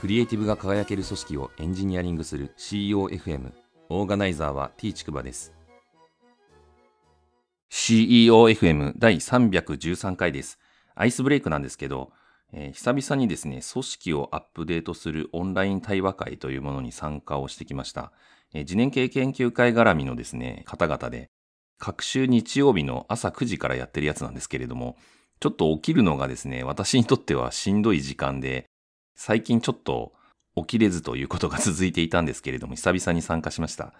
クリエイティブが輝ける組織をエンジニアリングする CEOFM オーガナイザーは T ちくばです。CEOFM 第313回です。アイスブレイクなんですけど、えー、久々にですね組織をアップデートするオンライン対話会というものに参加をしてきました、えー、次年系研究会絡みのですね方々で各週日曜日の朝9時からやってるやつなんですけれどもちょっと起きるのがですね、私にとってはしんどい時間で、最近ちょっと起きれずということが続いていたんですけれども、久々に参加しました。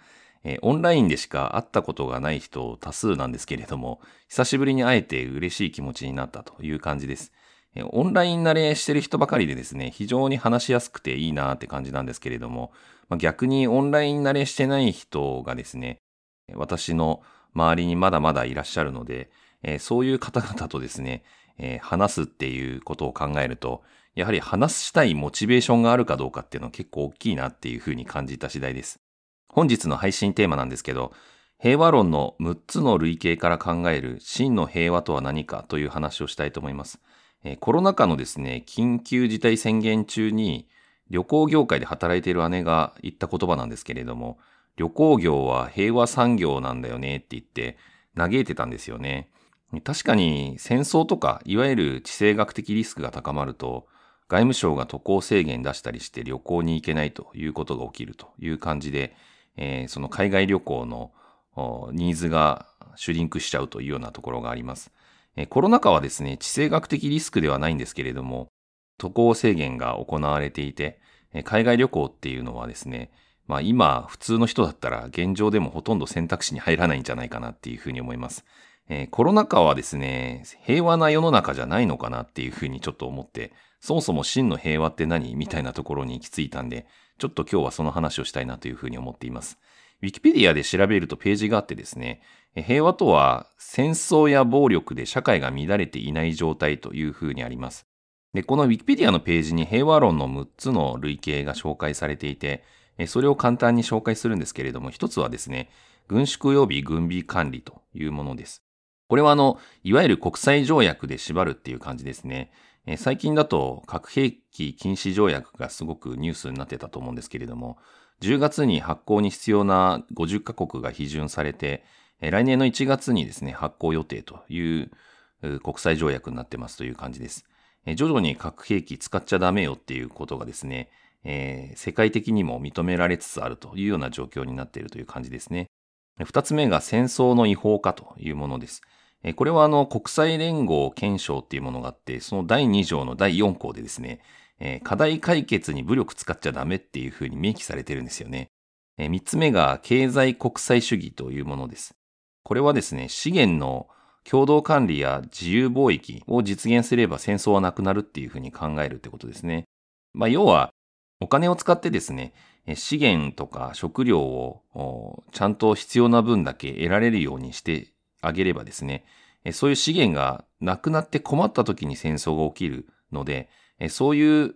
えー、オンラインでしか会ったことがない人多数なんですけれども、久しぶりに会えて嬉しい気持ちになったという感じです。えー、オンライン慣れしてる人ばかりでですね、非常に話しやすくていいなって感じなんですけれども、まあ、逆にオンライン慣れしてない人がですね、私の周りにまだまだいらっしゃるので、えー、そういう方々とですね、え話すっていうことを考えると、やはり話したいモチベーションがあるかどうかっていうのは結構大きいなっていうふうに感じた次第です。本日の配信テーマなんですけど、平和論の6つの類型から考える真の平和とは何かという話をしたいと思います。えコロナ禍のですね、緊急事態宣言中に旅行業界で働いている姉が言った言葉なんですけれども、旅行業は平和産業なんだよねって言って嘆いてたんですよね。確かに戦争とかいわゆる地政学的リスクが高まると外務省が渡航制限出したりして旅行に行けないということが起きるという感じで、えー、その海外旅行のニーズがシュリンクしちゃうというようなところがあります。えー、コロナ禍はですね、地政学的リスクではないんですけれども、渡航制限が行われていて、海外旅行っていうのはですね、まあ今普通の人だったら現状でもほとんど選択肢に入らないんじゃないかなっていうふうに思います。えー、コロナ禍はですね、平和な世の中じゃないのかなっていうふうにちょっと思って、そもそも真の平和って何？みたいなところに行き着いたんで、ちょっと今日はその話をしたいなというふうに思っています。ウィキペディアで調べるとページがあってですね、平和とは戦争や暴力で社会が乱れていない状態というふうにあります。で、このウィキペディアのページに平和論の6つの類型が紹介されていて、それを簡単に紹介するんですけれども、一つはですね、軍縮及び軍備管理というものです。これはあの、いわゆる国際条約で縛るっていう感じですね。え最近だと核兵器禁止条約がすごくニュースになってたと思うんですけれども、10月に発行に必要な50カ国が批准されて、来年の1月にですね、発行予定という国際条約になってますという感じです。徐々に核兵器使っちゃダメよっていうことがですね、えー、世界的にも認められつつあるというような状況になっているという感じですね。二つ目が戦争の違法化というものです。これはあの国際連合憲章っていうものがあって、その第2条の第4項でですね、課題解決に武力使っちゃダメっていうふうに明記されてるんですよね。3つ目が経済国際主義というものです。これはですね、資源の共同管理や自由貿易を実現すれば戦争はなくなるっていうふうに考えるってことですね。まあ、要は、お金を使ってですね、資源とか食料をちゃんと必要な分だけ得られるようにしてあげればですね、そういう資源がなくなって困った時に戦争が起きるので、そういう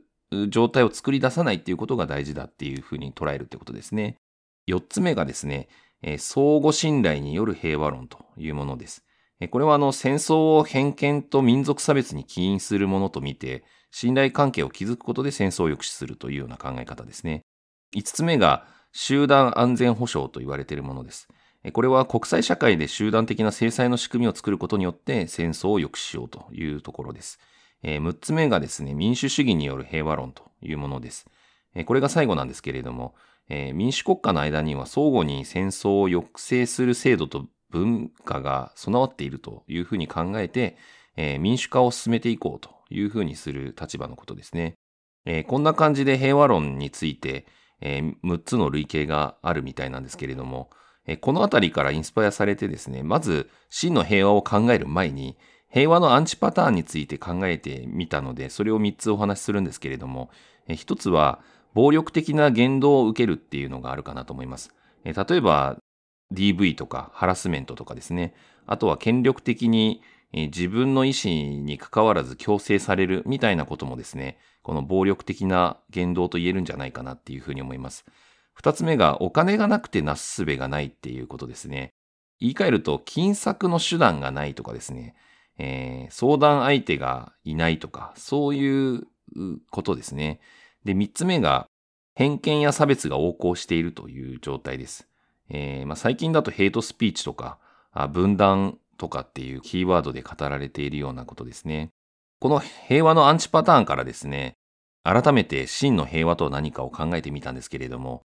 状態を作り出さないっていうことが大事だっていうふうに捉えるってことですね。四つ目がですね、相互信頼による平和論というものです。これはあの戦争を偏見と民族差別に起因するものと見て、信頼関係を築くことで戦争を抑止するというような考え方ですね。五つ目が集団安全保障と言われているものです。これは国際社会で集団的な制裁の仕組みを作ることによって戦争を抑止しようというところです。6つ目がですね、民主主義による平和論というものです。これが最後なんですけれども、民主国家の間には相互に戦争を抑制する制度と文化が備わっているというふうに考えて、民主化を進めていこうというふうにする立場のことですね。こんな感じで平和論について、6つの類型があるみたいなんですけれども、このあたりからインスパイアされてですね、まず真の平和を考える前に、平和のアンチパターンについて考えてみたので、それを3つお話しするんですけれども、1つは暴力的な言動を受けるっていうのがあるかなと思います。例えば DV とかハラスメントとかですね、あとは権力的に自分の意思に関わらず強制されるみたいなこともですね、この暴力的な言動と言えるんじゃないかなっていうふうに思います。二つ目がお金がなくてなすすべがないっていうことですね。言い換えると、金策の手段がないとかですね、えー、相談相手がいないとか、そういうことですね。で、3つ目が、偏見や差別が横行しているという状態です。えーまあ、最近だとヘイトスピーチとか、分断とかっていうキーワードで語られているようなことですね。この平和のアンチパターンからですね、改めて真の平和とは何かを考えてみたんですけれども、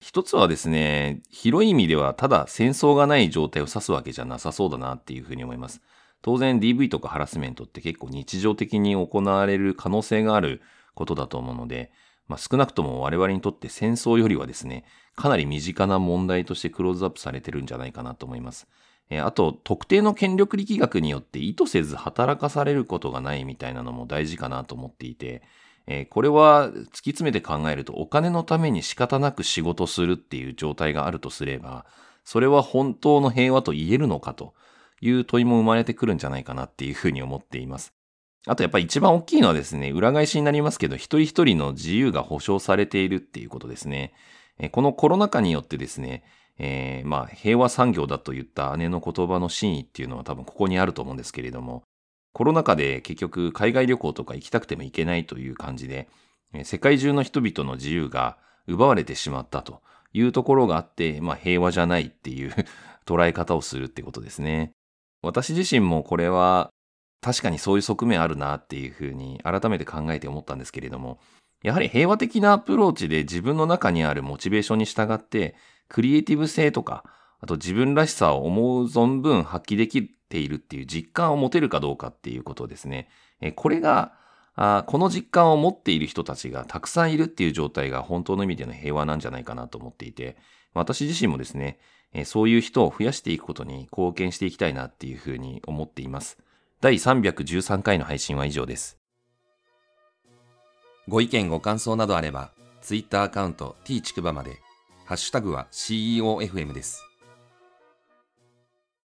一つはですね、広い意味ではただ戦争がない状態を指すわけじゃなさそうだなっていうふうに思います。当然 DV とかハラスメントって結構日常的に行われる可能性があることだと思うので、まあ、少なくとも我々にとって戦争よりはですね、かなり身近な問題としてクローズアップされてるんじゃないかなと思います。えあと、特定の権力力学によって意図せず働かされることがないみたいなのも大事かなと思っていて、えこれは突き詰めて考えるとお金のために仕方なく仕事するっていう状態があるとすれば、それは本当の平和と言えるのかという問いも生まれてくるんじゃないかなっていうふうに思っています。あとやっぱり一番大きいのはですね、裏返しになりますけど、一人一人の自由が保障されているっていうことですね。このコロナ禍によってですね、えー、まあ平和産業だと言った姉の言葉の真意っていうのは多分ここにあると思うんですけれども、コロナ禍で結局海外旅行とか行きたくても行けないという感じで、世界中の人々の自由が奪われてしまったというところがあって、まあ平和じゃないっていう 捉え方をするってことですね。私自身もこれは確かにそういう側面あるなっていうふうに改めて考えて思ったんですけれども、やはり平和的なアプローチで自分の中にあるモチベーションに従って、クリエイティブ性とか、あと自分らしさを思う存分発揮できているっていう実感を持てるかどうかっていうことですね。えこれがあ、この実感を持っている人たちがたくさんいるっていう状態が本当の意味での平和なんじゃないかなと思っていて、私自身もですね、えそういう人を増やしていくことに貢献していきたいなっていうふうに思っています。第313回の配信は以上です。ご意見ご感想などあれば、Twitter アカウント t ちくばまで、ハッシュタグは CEOFM です。